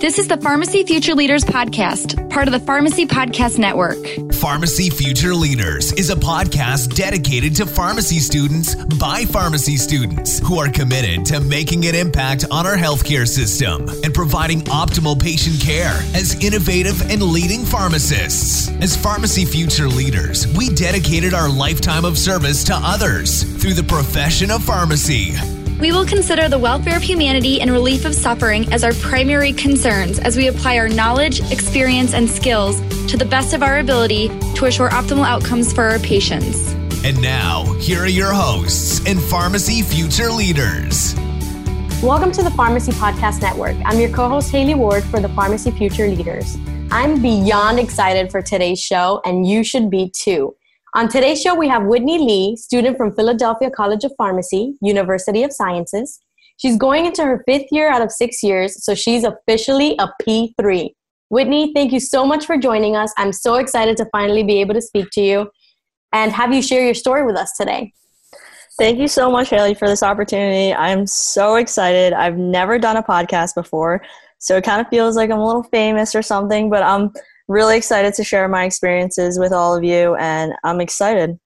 This is the Pharmacy Future Leaders Podcast, part of the Pharmacy Podcast Network. Pharmacy Future Leaders is a podcast dedicated to pharmacy students by pharmacy students who are committed to making an impact on our healthcare system and providing optimal patient care as innovative and leading pharmacists. As Pharmacy Future Leaders, we dedicated our lifetime of service to others through the profession of pharmacy. We will consider the welfare of humanity and relief of suffering as our primary concerns as we apply our knowledge, experience, and skills to the best of our ability to assure optimal outcomes for our patients. And now, here are your hosts and Pharmacy Future Leaders. Welcome to the Pharmacy Podcast Network. I'm your co host, Geily Ward, for the Pharmacy Future Leaders. I'm beyond excited for today's show, and you should be too. On today's show, we have Whitney Ly, student from Philadelphia College of Pharmacy, University of Sciences. She's going into her fifth year out of six years, so she's officially a P3. Whitney, thank you so much for joining us. I'm so excited to finally be able to speak to you and have you share your story with us today. Thank you so much, Geily, for this opportunity. I'm so excited. I've never done a podcast before, so it kind of feels like I'm a little famous or something, but I'm really excited to share my experiences with all of you, and I'm excited.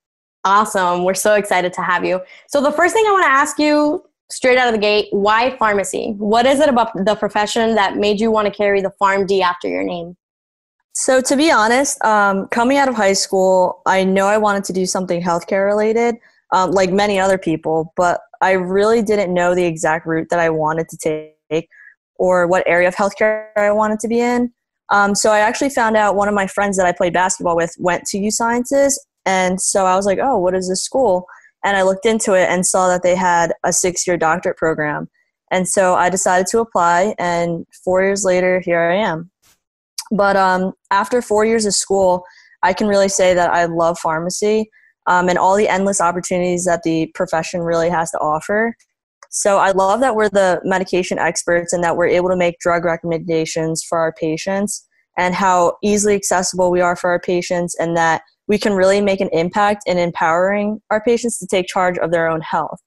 Awesome. We're so excited to have you. So, the first thing I want to ask you straight out of the gate why pharmacy? What is it about the profession that made you want to carry the PharmD after your name? So, to be honest, um, coming out of high school, I know I wanted to do something healthcare related, um, like many other people, but I really didn't know the exact route that I wanted to take or what area of healthcare I wanted to be in. Um, so I actually found out one of my friends that I played basketball with went to U Sciences, and so I was like, "Oh, what is this school?" And I looked into it and saw that they had a six-year doctorate program, and so I decided to apply. And four years later, here I am. But um, after four years of school, I can really say that I love pharmacy um, and all the endless opportunities that the profession really has to offer. So I love that we're the medication experts and that we're able to make drug recommendations for our patients and how easily accessible we are for our patients and that we can really make an impact in empowering our patients to take charge of their own health.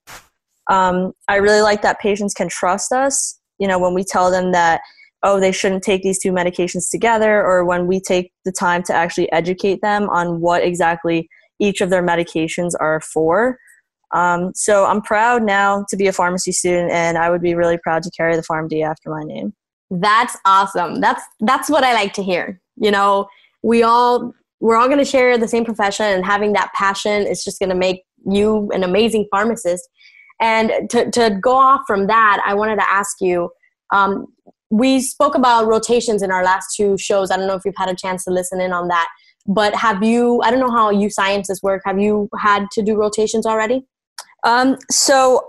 Um, I really like that patients can trust us, you know, when we tell them that, oh, they shouldn't take these two medications together, or when we take the time to actually educate them on what exactly each of their medications are for. Um, so I'm proud now to be a pharmacy student, and I would be really proud to carry the PharmD after my name. That's awesome. That's that's what I like to hear. You know, we all we're all going to share the same profession, and having that passion is just going to make you an amazing pharmacist. And to to go off from that, I wanted to ask you. Um, we spoke about rotations in our last two shows. I don't know if you've had a chance to listen in on that, but have you? I don't know how U Sciences work. Have you had to do rotations already? Um, so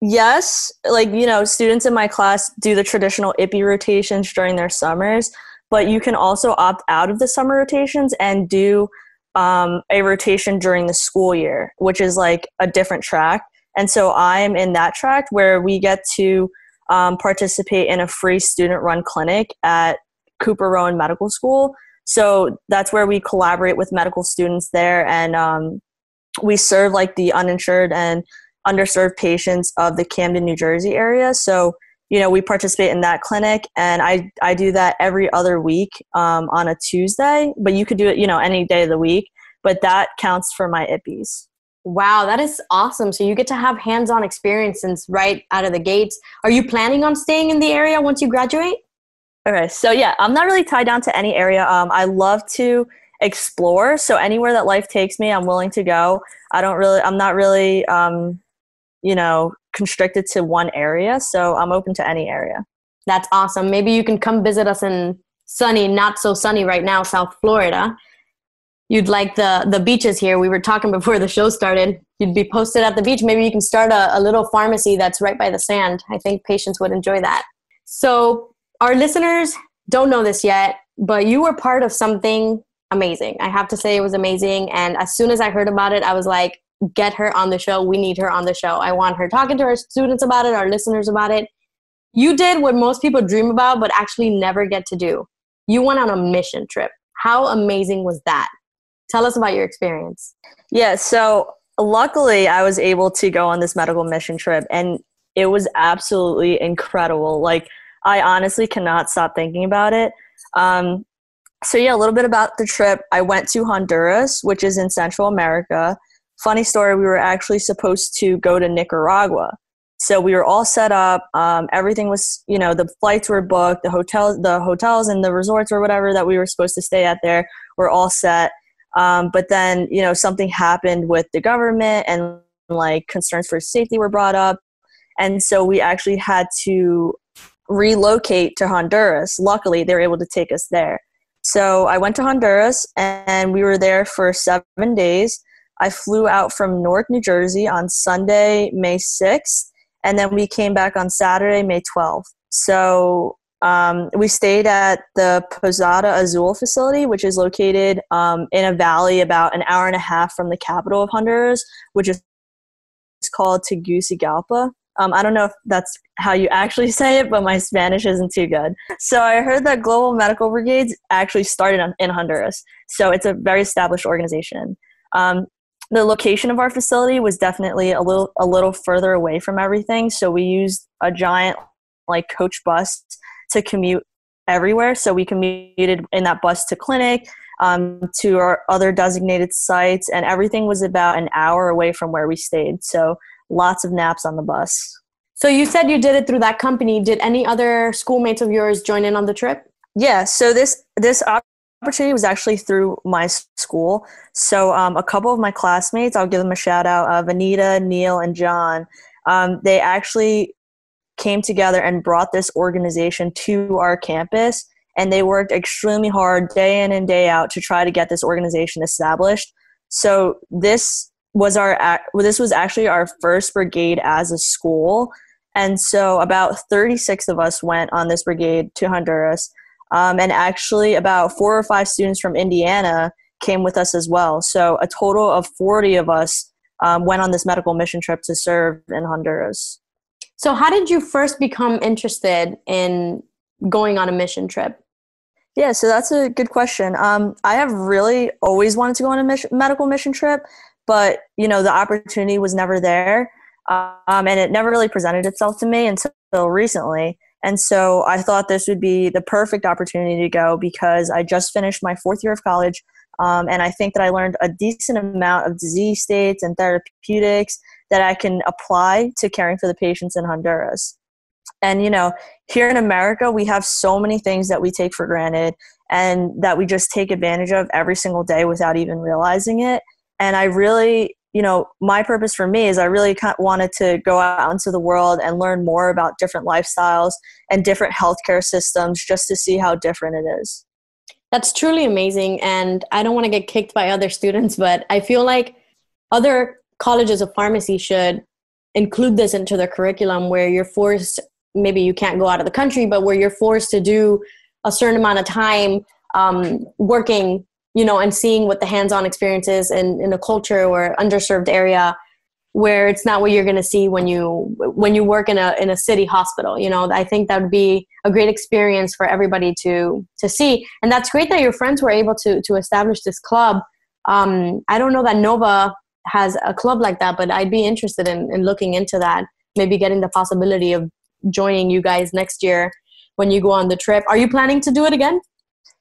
yes, like you know, students in my class do the traditional IPPE rotations during their summers, but you can also opt out of the summer rotations and do um, a rotation during the school year, which is like a different track. And so I'm in that track where we get to um, participate in a free student run clinic at Cooper Rowan Medical School. So that's where we collaborate with medical students there and um, we serve like the uninsured and underserved patients of the Camden, New Jersey area. So, you know, we participate in that clinic, and I I do that every other week um, on a Tuesday. But you could do it, you know, any day of the week. But that counts for my IPPEs. Wow, that is awesome. So you get to have hands-on experience since right out of the gates. Are you planning on staying in the area once you graduate? Okay, so yeah, I'm not really tied down to any area. Um, I love to explore. So anywhere that life takes me, I'm willing to go. I don't really, I'm not really, um, you know, constricted to one area. So I'm open to any area. That's awesome. Maybe you can come visit us in sunny, not so sunny right now, South Florida. You'd like the the beaches here. We were talking before the show started. You'd be posted at the beach. Maybe you can start a, a little pharmacy that's right by the sand. I think patients would enjoy that. So our listeners don't know this yet, but you were part of something amazing. I have to say it was amazing. And as soon as I heard about it, I was like, get her on the show. We need her on the show. I want her talking to our students about it, our listeners about it. You did what most people dream about, but actually never get to do. You went on a mission trip. How amazing was that? Tell us about your experience. Yeah, so luckily I was able to go on this medical mission trip and it was absolutely incredible. Like I honestly cannot stop thinking about it. Um, so, yeah, a little bit about the trip. I went to Honduras, which is in Central America. Funny story, we were actually supposed to go to Nicaragua. So we were all set up. Um, everything was, you know, the flights were booked, the hotels, the hotels and the resorts or whatever that we were supposed to stay at there were all set. Um, but then, you know, something happened with the government and like concerns for safety were brought up. And so we actually had to relocate to Honduras. Luckily, they were able to take us there. So I went to Honduras and we were there for seven days. I flew out from Newark, New Jersey on Sunday, May 6th, and then we came back on Saturday, May 12th. So um, we stayed at the Posada Azul facility, which is located um, in a valley about an hour and a half from the capital of Honduras, which is called Tegucigalpa. Um, I don't know if that's how you actually say it, but my Spanish isn't too good. So I heard that Global Medical Brigades actually started in Honduras. So it's a very established organization. Um, the location of our facility was definitely a little a little further away from everything. So we used a giant like coach bus to commute everywhere. So we commuted in that bus to clinic, um, to our other designated sites, and everything was about an hour away from where we stayed. So lots of naps on the bus. So you said you did it through that company. Did any other schoolmates of yours join in on the trip? Yeah. So this this opportunity was actually through my school. So um, a couple of my classmates, I'll give them a shout out, uh, Vanita, Neil, and John. Um, they actually came together and brought this organization to our campus and they worked extremely hard day in and day out to try to get this organization established so this was our well, this was actually our first brigade as a school. And so about 36 of us went on this brigade to honduras. Um, and actually about four or five students from indiana came with us as well. So a total of 40 of us um, went on this medical mission trip to serve in honduras. So, how did you first become interested in going on a mission trip? Yeah, so that's a good question. Um, I have really always wanted to go on a mission, medical mission trip, but you know the opportunity was never there, um, and it never really presented itself to me until recently. And so I thought this would be the perfect opportunity to go because I just finished my fourth year of college. Um, and I think that I learned a decent amount of disease states and therapeutics that I can apply to caring for the patients in Honduras. And, you know, here in America, we have so many things that we take for granted and that we just take advantage of every single day without even realizing it. And I really, you know, my purpose for me is I really kind of wanted to go out into the world and learn more about different lifestyles and different healthcare systems just to see how different it is. That's truly amazing. And I don't want to get kicked by other students, but I feel like other colleges of pharmacy should include this into their curriculum where you're forced maybe you can't go out of the country but where you're forced to do a certain amount of time um, working you know and seeing what the hands-on experience is in, in a culture or underserved area where it's not what you're going to see when you when you work in a in a city hospital you know i think that would be a great experience for everybody to to see and that's great that your friends were able to to establish this club um, i don't know that nova has a club like that, but I'd be interested in, in looking into that. Maybe getting the possibility of joining you guys next year when you go on the trip. Are you planning to do it again?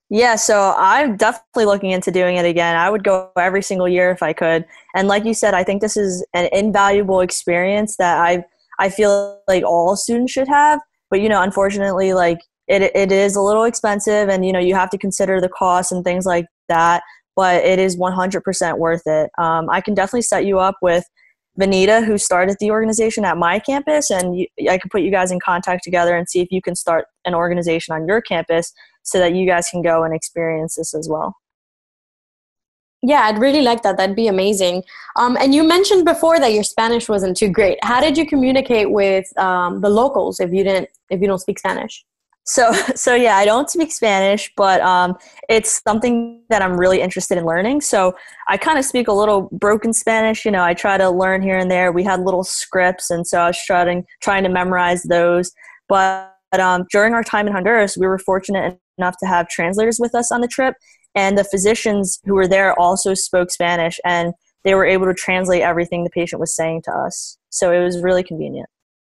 Yeah, so I'm definitely looking into doing it again. I would go every single year if I could. And like you said, I think this is an invaluable experience that I I feel like all students should have. But you know, unfortunately, like it it is a little expensive, and you know, you have to consider the costs and things like that but it is 100% worth it. Um, I can definitely set you up with Vanita, who started the organization at my campus, and you, I can put you guys in contact together and see if you can start an organization on your campus so that you guys can go and experience this as well. Yeah, I'd really like that. That'd be amazing. Um, and you mentioned before that your Spanish wasn't too great. How did you communicate with um, the locals if you didn't if you don't speak Spanish? So, so yeah, I don't speak Spanish, but um, it's something that I'm really interested in learning. So I kind of speak a little broken Spanish. You know, I try to learn here and there. We had little scripts, and so I was trying trying to memorize those. But um, during our time in Honduras, we were fortunate enough to have translators with us on the trip, and the physicians who were there also spoke Spanish, and they were able to translate everything the patient was saying to us. So it was really convenient.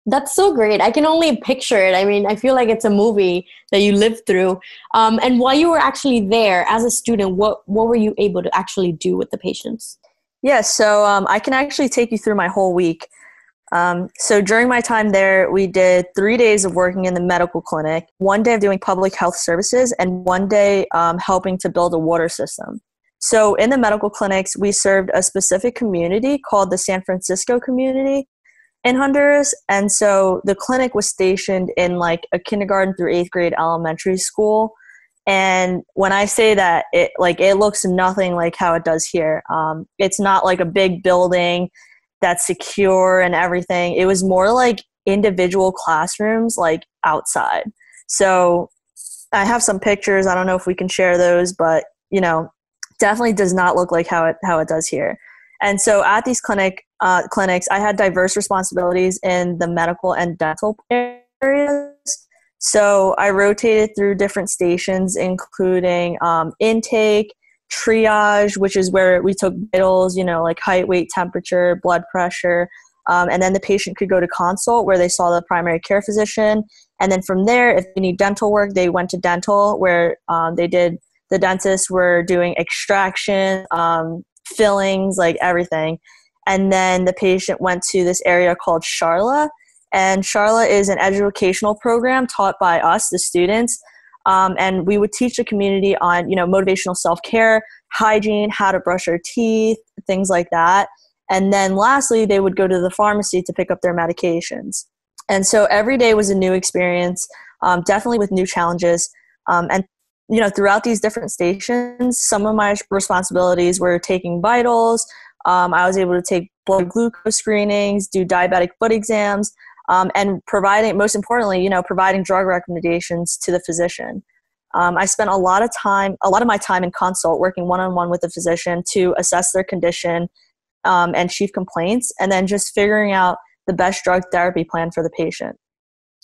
That's so great. I can only picture it. I mean, I feel like it's a movie that you lived through. Um, and while you were actually there as a student, what what were you able to actually do with the patients? Yeah, so um, I can actually take you through my whole week. Um, so during my time there, we did three days of working in the medical clinic, one day of doing public health services, and one day um, helping to build a water system. So in the medical clinics, we served a specific community called the San Francisco community in Honduras. And so the clinic was stationed in like a kindergarten through eighth grade elementary school. And when I say that, it like it looks nothing like how it does here. Um, it's not like a big building that's secure and everything. It was more like individual classrooms, like outside. So I have some pictures. I don't know if we can share those, but you know, definitely does not look like how it how it does here. And so at these clinic uh, clinics, I had diverse responsibilities in the medical and dental areas. So I rotated through different stations, including um, intake, triage, which is where we took vitals, you know, like height, weight, temperature, blood pressure. Um, and then the patient could go to consult where they saw the primary care physician. And then from there, if they need dental work, they went to dental where um, they did, the dentists were doing extraction, um, fillings, like everything. And then the patient went to this area called Charla. And Charla is an educational program taught by us, the students. Um, and we would teach the community on, you know, motivational self-care, hygiene, how to brush our teeth, things like that. And then lastly, they would go to the pharmacy to pick up their medications. And so every day was a new experience, um, definitely with new challenges. Um, and you know, throughout these different stations, some of my responsibilities were taking vitals. Um, I was able to take blood glucose screenings, do diabetic foot exams, um, and providing, most importantly, you know, providing drug recommendations to the physician. Um, I spent a lot of time, a lot of my time in consult, working one-on-one with the physician to assess their condition um, and chief complaints, and then just figuring out the best drug therapy plan for the patient.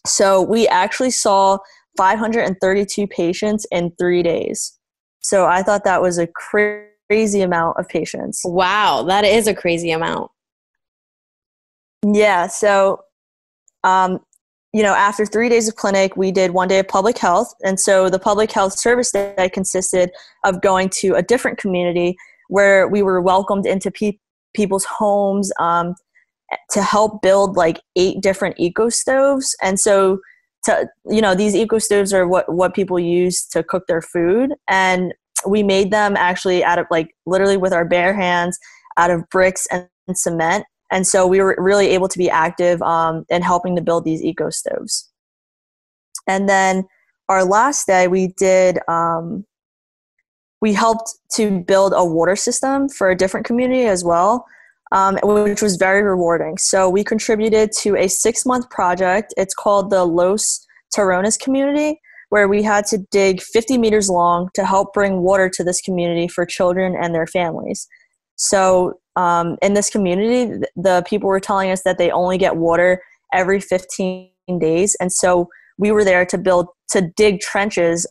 So we actually saw 532 patients in three days. So I thought that was a crazy amount of patients. Wow, that is a crazy amount. Yeah, so, um, you know, after three days of clinic, we did one day of public health. And so the public health service day consisted of going to a different community where we were welcomed into pe- people's homes um, to help build like eight different eco stoves. And so to you know these eco stoves are what what people use to cook their food and we made them actually out of like literally with our bare hands out of bricks and cement and so we were really able to be active um, in helping to build these eco stoves and then our last day we did um, we helped to build a water system for a different community as well um, which was very rewarding. So we contributed to a six month project. It's called the Los Terrones community, where we had to dig 50 meters long to help bring water to this community for children and their families. So um, in this community, the people were telling us that they only get water every 15 days. And so we were there to build, to dig trenches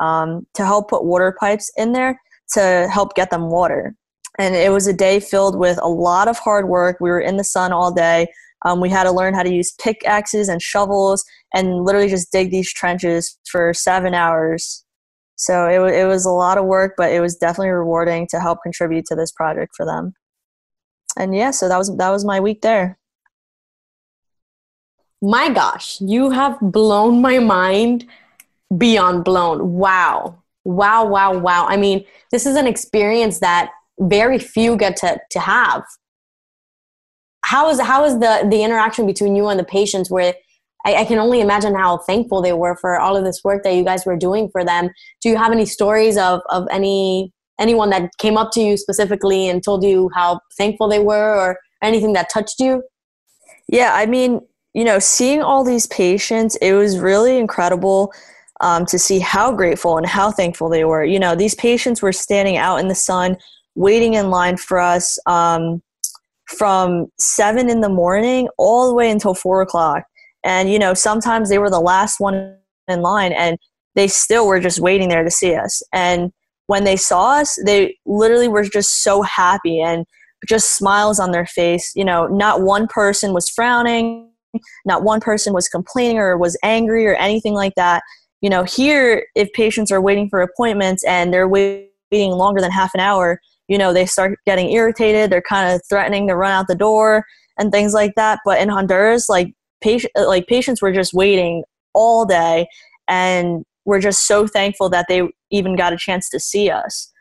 um, to help put water pipes in there to help get them water and it was a day filled with a lot of hard work. We were in the sun all day. Um, we had to learn how to use pickaxes and shovels and literally just dig these trenches for seven hours. So it, it was a lot of work, but it was definitely rewarding to help contribute to this project for them. And yeah, so that was that was my week there. My gosh, you have blown my mind beyond blown. Wow. Wow, wow, wow. I mean, this is an experience that very few get to, to have. How is, how is the, the interaction between you and the patients where I, I, can only imagine how thankful they were for all of this work that you guys were doing for them. Do you have any stories of, of any anyone that came up to you specifically and told you how thankful they were or anything that touched you? Yeah, I mean, you know, seeing all these patients, it was really incredible um, to see how grateful and how thankful they were. You know, these patients were standing out in the sun waiting in line for us um, from seven in the morning all the way until four o'clock. And, you know, sometimes they were the last one in line and they still were just waiting there to see us. And when they saw us, they literally were just so happy and just smiles on their face. You know, not one person was frowning. Not one person was complaining or was angry or anything like that. You know, here, if patients are waiting for appointments and they're waiting longer than half an hour, you know, they start getting irritated. They're kind of threatening to run out the door and things like that. But in Honduras, like, patient, like patients were just waiting all day and we're just so thankful that they even got a chance to see us.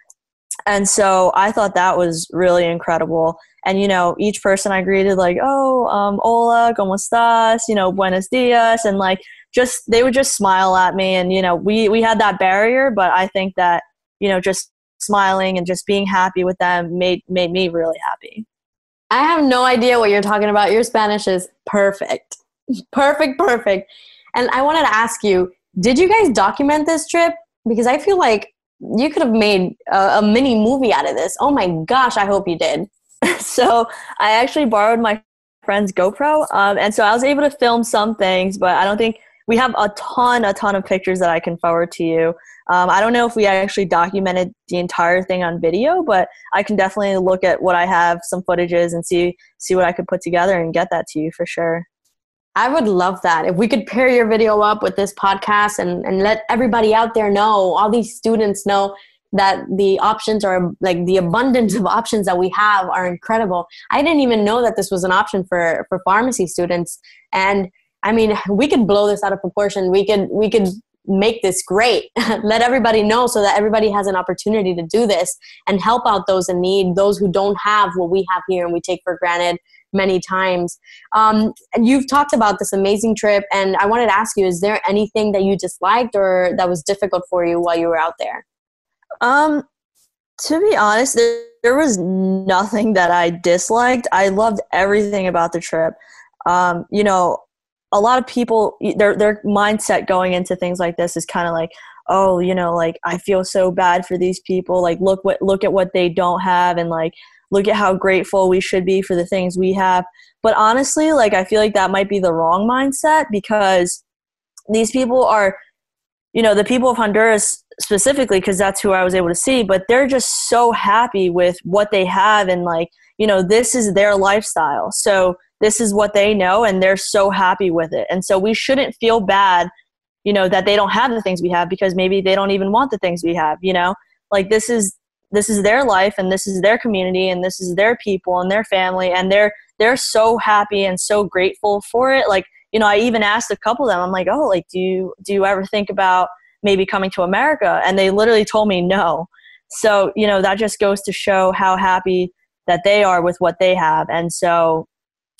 And so I thought that was really incredible. And, you know, each person I greeted, like, oh, um, hola, ¿cómo estás? You know, buenos dias. And, like, just, they would just smile at me. And, you know, we, we had that barrier, but I think that, you know, just smiling and just being happy with them made, made me really happy. I have no idea what you're talking about. Your Spanish is perfect. perfect, perfect. And I wanted to ask you, did you guys document this trip? Because I feel like you could have made a, a mini movie out of this. Oh my gosh, I hope you did. so I actually borrowed my friend's GoPro, um, and so I was able to film some things, but I don't think we have a ton, a ton of pictures that I can forward to you. Um, I don't know if we actually documented the entire thing on video, but I can definitely look at what I have, some footages, and see see what I could put together and get that to you for sure. I would love that. If we could pair your video up with this podcast and, and let everybody out there know, all these students know that the options are like the abundance of options that we have are incredible. I didn't even know that this was an option for, for pharmacy students. And I mean, we could blow this out of proportion. We could, we could make this great. let everybody know so that everybody has an opportunity to do this and help out those in need, those who don't have what we have here and we take for granted many times. Um, and you've talked about this amazing trip, and I wanted to ask you: Is there anything that you disliked or that was difficult for you while you were out there? Um, to be honest, there, there was nothing that I disliked. I loved everything about the trip. Um, you know, a lot of people their their mindset going into things like this is kind of like, oh, you know, like I feel so bad for these people. Like look what look at what they don't have, and like look at how grateful we should be for the things we have. But honestly, like I feel like that might be the wrong mindset because these people are, you know, the people of Honduras specifically, because that's who I was able to see, but they're just so happy with what they have and like, you know, this is their lifestyle. So this is what they know and they're so happy with it. And so we shouldn't feel bad, you know, that they don't have the things we have because maybe they don't even want the things we have, you know? Like this is this is their life and this is their community and this is their people and their family and they're they're so happy and so grateful for it like you know i even asked a couple of them i'm like oh like do you do you ever think about maybe coming to america and they literally told me no so you know that just goes to show how happy that they are with what they have and so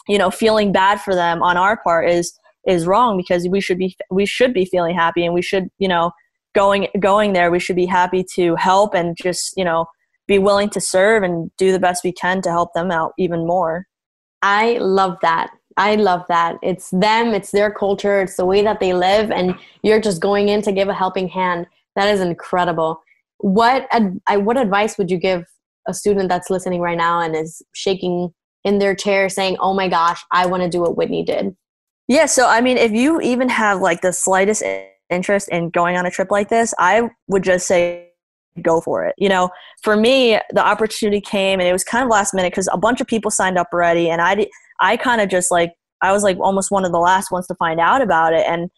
you know feeling bad for them on our part is is wrong because we should be we should be feeling happy and we should you know going going there we should be happy to help and just you know be willing to serve and do the best we can to help them out even more. I love that. I love that. It's them it's their culture it's the way that they live and you're just going in to give a helping hand. That is incredible. What ad- I, what advice would you give a student that's listening right now and is shaking in their chair saying oh my gosh i want to do what whitney did. Yeah so i mean if you even have like the slightest interest in going on a trip like this, I would just say go for it. You know, for me, the opportunity came and it was kind of last minute because a bunch of people signed up already, and I I kind of just like I was like almost one of the last ones to find out about it, and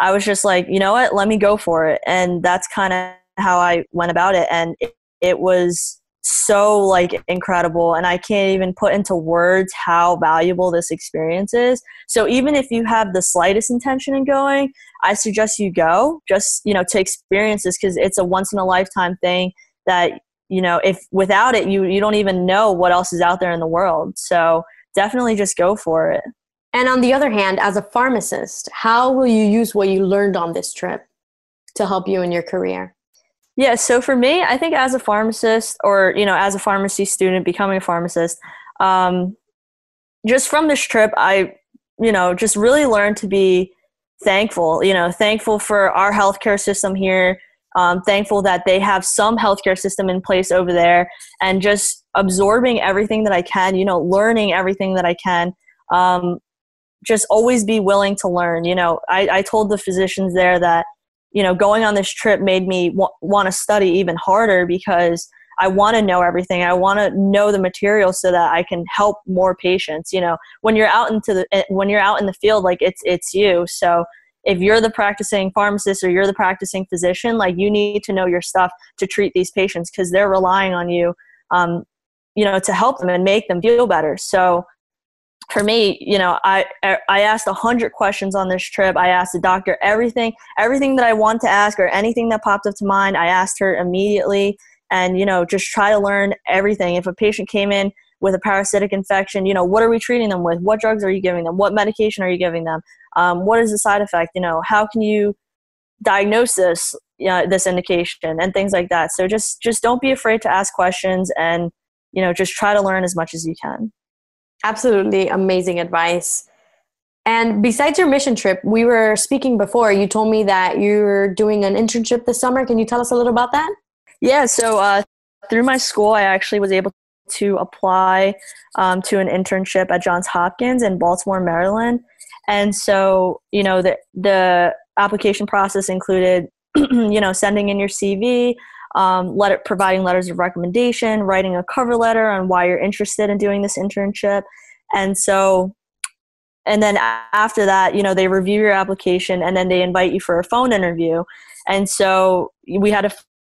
I was just like, you know what, let me go for it, and that's kind of how I went about it, and it, it was so like incredible and i can't even put into words how valuable this experience is. So even if you have the slightest intention in going i suggest you go just you know to experience this because it's a once in a lifetime thing that you know if without it you you don't even know what else is out there in the world. So definitely just go for it. And on the other hand as a pharmacist how will you use what you learned on this trip to help you in your career yeah, so for me, I think as a pharmacist or, you know, as a pharmacy student becoming a pharmacist, um, just from this trip, I, you know, just really learned to be thankful, you know, thankful for our healthcare system here, um, thankful that they have some healthcare system in place over there, and just absorbing everything that I can, you know, learning everything that I can. Um, just always be willing to learn. You know, I, I told the physicians there that you know, going on this trip made me w- want to study even harder because I want to know everything. I want to know the material so that I can help more patients. You know, when you're out into the eh, when you're out in the field, like it's it's you. So if you're the practicing pharmacist or you're the practicing physician, like you need to know your stuff to treat these patients because they're relying on you, um, you know, to help them and make them feel better. So for me, you know, I I asked a hundred questions on this trip. I asked the doctor everything, everything that I want to ask or anything that popped up to mind. I asked her immediately, and you know, just try to learn everything. If a patient came in with a parasitic infection, you know, what are we treating them with? What drugs are you giving them? What medication are you giving them? Um, what is the side effect? You know, how can you diagnose this you know, this indication and things like that. So just just don't be afraid to ask questions and you know just try to learn as much as you can. Absolutely amazing advice. And besides your mission trip, we were speaking before. You told me that you're doing an internship this summer. Can you tell us a little about that? Yeah, so uh, through my school, I actually was able to apply um, to an internship at Johns Hopkins in Baltimore, Maryland. And so, you know, the, the application process included, you know, sending in your CV, um, letter, providing letters of recommendation, writing a cover letter on why you're interested in doing this internship. And so, and then after that, you know, they review your application and then they invite you for a phone interview. And so we had a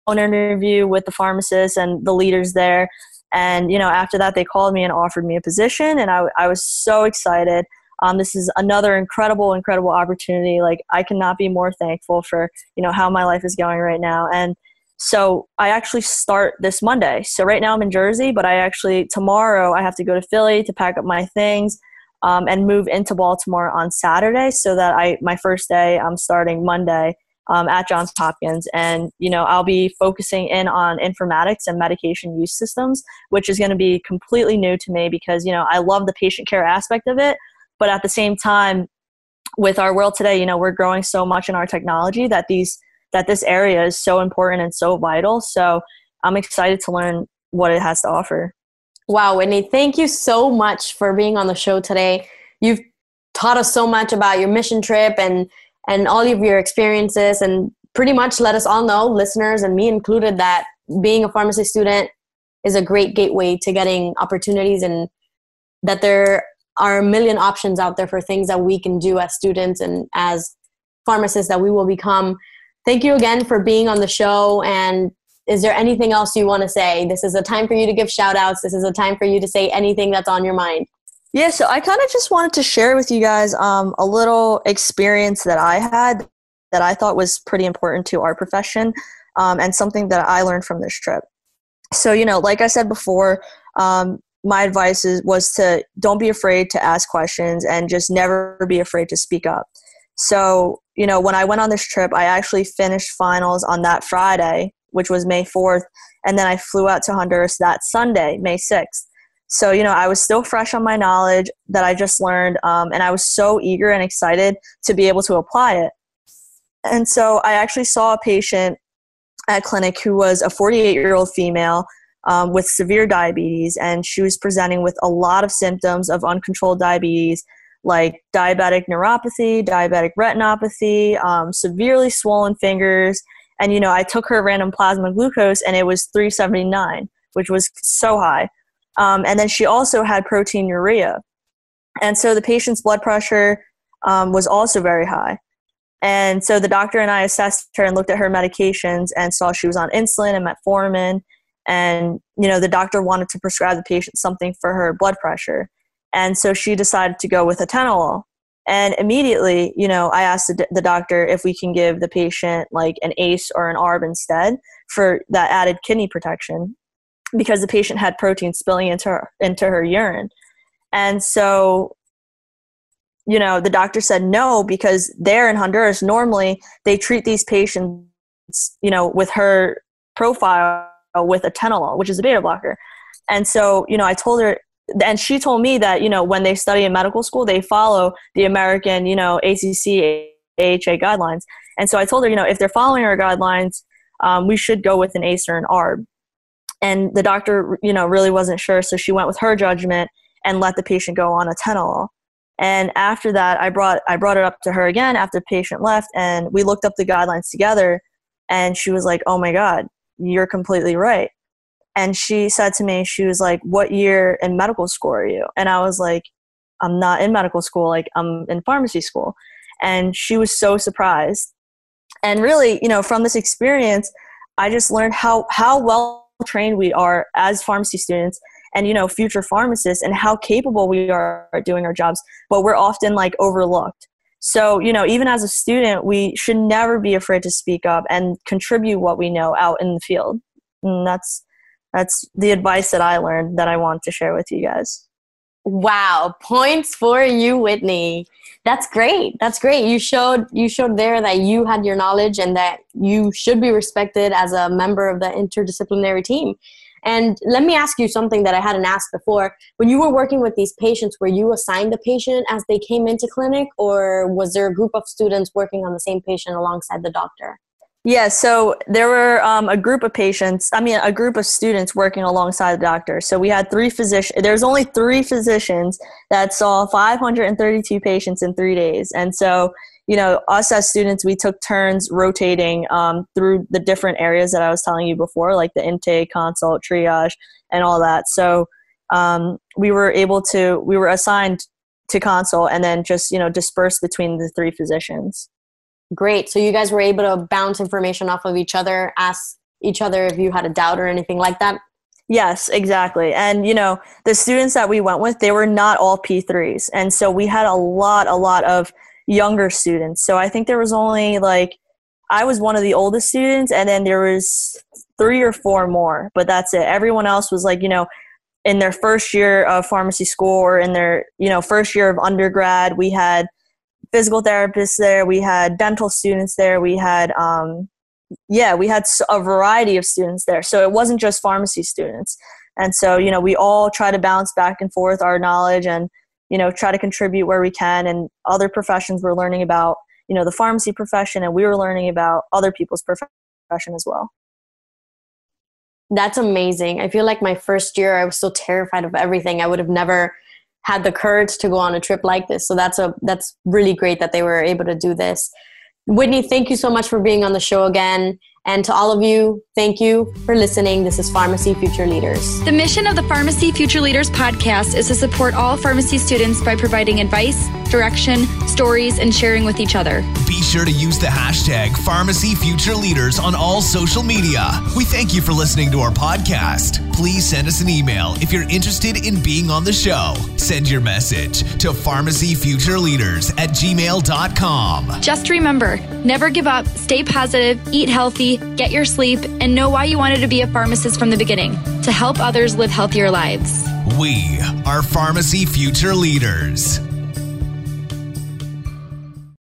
phone interview with the pharmacist and the leaders there. And, you know, after that, they called me and offered me a position. And I, I was so excited. Um, this is another incredible, incredible opportunity. Like I cannot be more thankful for, you know, how my life is going right now. And so I actually start this Monday. So right now I'm in Jersey, but I actually tomorrow I have to go to Philly to pack up my things um, and move into Baltimore on Saturday. So that I my first day I'm starting Monday um, at Johns Hopkins, and you know I'll be focusing in on informatics and medication use systems, which is going to be completely new to me because you know I love the patient care aspect of it, but at the same time, with our world today, you know we're growing so much in our technology that these that this area is so important and so vital. So I'm excited to learn what it has to offer. Wow, Whitney, thank you so much for being on the show today. You've taught us so much about your mission trip and and all of your experiences and pretty much let us all know, listeners and me included, that being a pharmacy student is a great gateway to getting opportunities and that there are a million options out there for things that we can do as students and as pharmacists that we will become thank you again for being on the show. And is there anything else you want to say? This is a time for you to give shout outs. This is a time for you to say anything that's on your mind. Yeah, so I kind of just wanted to share with you guys um, a little experience that I had that I thought was pretty important to our profession um, and something that I learned from this trip. So, you know, like I said before, um, my advice is, was to don't be afraid to ask questions and just never be afraid to speak up. So, you know, when I went on this trip, I actually finished finals on that Friday, which was May 4th, and then I flew out to Honduras that Sunday, May 6th. So, you know, I was still fresh on my knowledge that I just learned, um, and I was so eager and excited to be able to apply it. And so I actually saw a patient at clinic who was a 48 year old female um, with severe diabetes, and she was presenting with a lot of symptoms of uncontrolled diabetes like diabetic neuropathy, diabetic retinopathy, um, severely swollen fingers. And, you know, I took her random plasma glucose and it was 379, which was so high. Um, and then she also had proteinuria. And so the patient's blood pressure um, was also very high. And so the doctor and I assessed her and looked at her medications and saw she was on insulin and metformin. And, you know, the doctor wanted to prescribe the patient something for her blood pressure. And so she decided to go with atenolol. And immediately, you know, I asked the, doctor if we can give the patient like an ACE or an ARB instead for that added kidney protection because the patient had protein spilling into her, into her urine. And so, you know, the doctor said no because there in Honduras, normally they treat these patients, you know, with her profile with atenolol, which is a beta blocker. And so, you know, I told her and she told me that you know when they study in medical school they follow the american you know acc aha guidelines. And so i told her you know if they're following our guidelines um, we should go with an ace or an arb and the doctor you know really wasn't sure so she went with her judgment and let the patient go on atenolol and after that i brought i brought it up to her again after the patient left and we looked up the guidelines together and she was like oh my god you're completely right and she said to me, she was like, What year in medical school are you? And I was like, I'm not in medical school, like, I'm in pharmacy school. And she was so surprised. And really, you know, from this experience, I just learned how, how well trained we are as pharmacy students and you know future pharmacists and how capable we are at doing our jobs but we're often like overlooked so you know even as a student we should never be afraid to speak up and contribute what we know out in the field and that's that's the advice that I learned that I want to share with you guys. Wow, points for you, Whitney. That's great. That's great. You showed you showed there that you had your knowledge and that you should be respected as a member of the interdisciplinary team. And let me ask you something that I hadn't asked before. When you were working with these patients, were you assigned the patient as they came into clinic, or was there a group of students working on the same patient alongside the doctor? Yeah, so there were um, a group of patients, I mean, a group of students working alongside the doctor. So we had three physicians, there's only three physicians that saw 532 patients in three days. And so, you know, us as students, we took turns rotating um, through the different areas that I was telling you before, like the intake, consult, triage, and all that. So um, we were able to, we were assigned to consult and then just, you know, disperse between the three physicians. Great. So you guys were able to bounce information off of each other, ask each other if you had a doubt or anything like that? Yes, exactly. And you know, the students that we went with, they were not all P3s. And so we had a lot a lot of younger students. So I think there was only like I was one of the oldest students and then there was three or four more, but that's it. Everyone else was like, you know, in their first year of pharmacy school or in their, you know, first year of undergrad, we had physical therapists there. We had dental students there. We had, um, yeah, we had a variety of students there. So it wasn't just pharmacy students. And so, you know, we all try to bounce back and forth our knowledge and, you know, try to contribute where we can. And other professions were learning about, you know, the pharmacy profession, and we were learning about other people's profession as well. That's amazing. I feel like my first year, I was so terrified of everything. I would have never had the courage to go on a trip like this. So that's a that's really great that they were able to do this. Whitney, thank you so much for being on the show again. And to all of you, thank you for listening. This is Pharmacy Future Leaders. The mission of the Pharmacy Future Leaders podcast is to support all pharmacy students by providing advice, direction, stories, and sharing with each other. Be sure to use the hashtag Pharmacy Future Leaders on all social media. We thank you for listening to our podcast. Please send us an email if you're interested in being on the show. Send your message to pharmacyfutureleaders at gmail.com. Just remember never give up, stay positive, eat healthy get your sleep, and know why you wanted to be a pharmacist from the beginning to help others live healthier lives. We are Pharmacy Future Leaders.